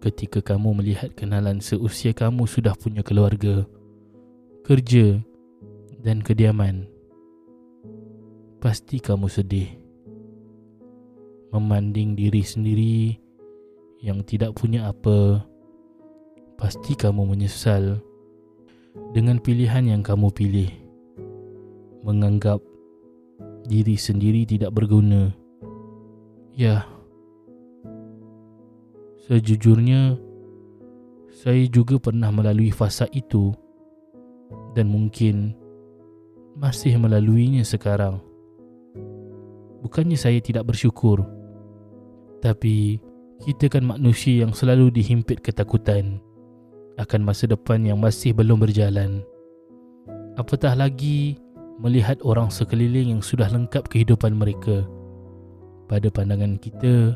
ketika kamu melihat kenalan seusia kamu sudah punya keluarga, kerja dan kediaman. Pasti kamu sedih. Memanding diri sendiri yang tidak punya apa, pasti kamu menyesal dengan pilihan yang kamu pilih. Menganggap diri sendiri tidak berguna. Ya, Sejujurnya, saya juga pernah melalui fasa itu dan mungkin masih melaluinya sekarang. Bukannya saya tidak bersyukur, tapi kita kan manusia yang selalu dihimpit ketakutan akan masa depan yang masih belum berjalan. Apatah lagi melihat orang sekeliling yang sudah lengkap kehidupan mereka pada pandangan kita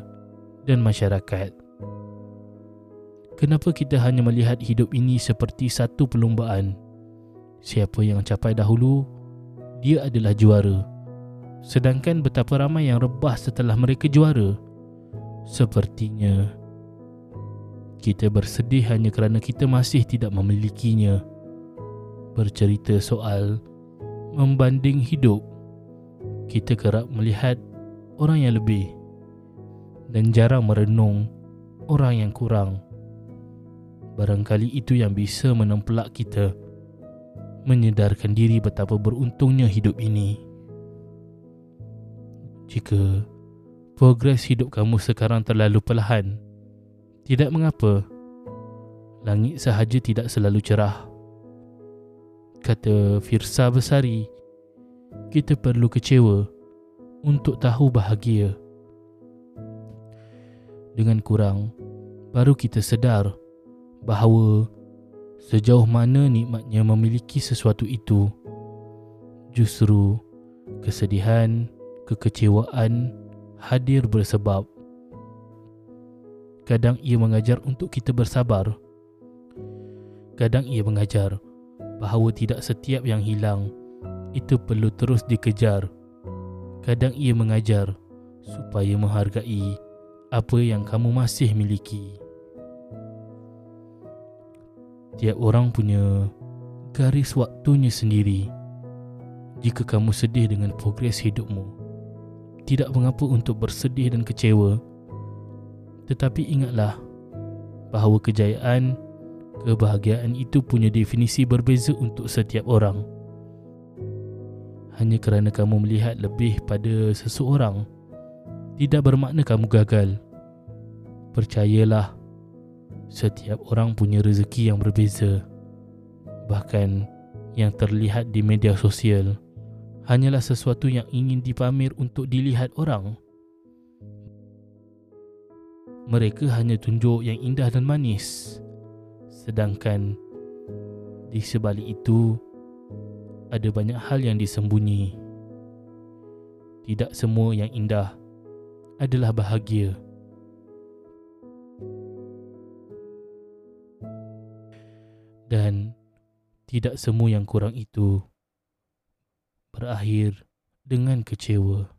dan masyarakat. Kenapa kita hanya melihat hidup ini seperti satu perlombaan? Siapa yang capai dahulu, dia adalah juara. Sedangkan betapa ramai yang rebah setelah mereka juara. Sepertinya kita bersedih hanya kerana kita masih tidak memilikinya. Bercerita soal membanding hidup, kita kerap melihat orang yang lebih dan jarang merenung orang yang kurang. Barangkali itu yang bisa menempelak kita Menyedarkan diri betapa beruntungnya hidup ini. Jika progres hidup kamu sekarang terlalu perlahan Tidak mengapa. Langit sahaja tidak selalu cerah. Kata Firsa Besari Kita perlu kecewa Untuk tahu bahagia. Dengan kurang Baru kita sedar bahawa sejauh mana nikmatnya memiliki sesuatu itu justru kesedihan kekecewaan hadir bersebab. Kadang ia mengajar untuk kita bersabar. Kadang ia mengajar bahawa tidak setiap yang hilang itu perlu terus dikejar. Kadang ia mengajar supaya menghargai apa yang kamu masih miliki Tiap orang punya garis waktunya sendiri. Jika kamu sedih dengan progres hidupmu, tidak mengapa untuk bersedih dan kecewa. Tetapi ingatlah bahawa kejayaan, kebahagiaan itu punya definisi berbeza untuk setiap orang. Hanya kerana kamu melihat lebih pada seseorang, tidak bermakna kamu gagal. Percayalah, Setiap orang punya rezeki yang berbeza. Bahkan yang terlihat di media sosial hanyalah sesuatu yang ingin dipamer untuk dilihat orang. Mereka hanya tunjuk yang indah dan manis. Sedangkan di sebalik itu ada banyak hal yang disembunyi. Tidak semua yang indah adalah bahagia. Dan tidak semua yang kurang itu berakhir dengan kecewa.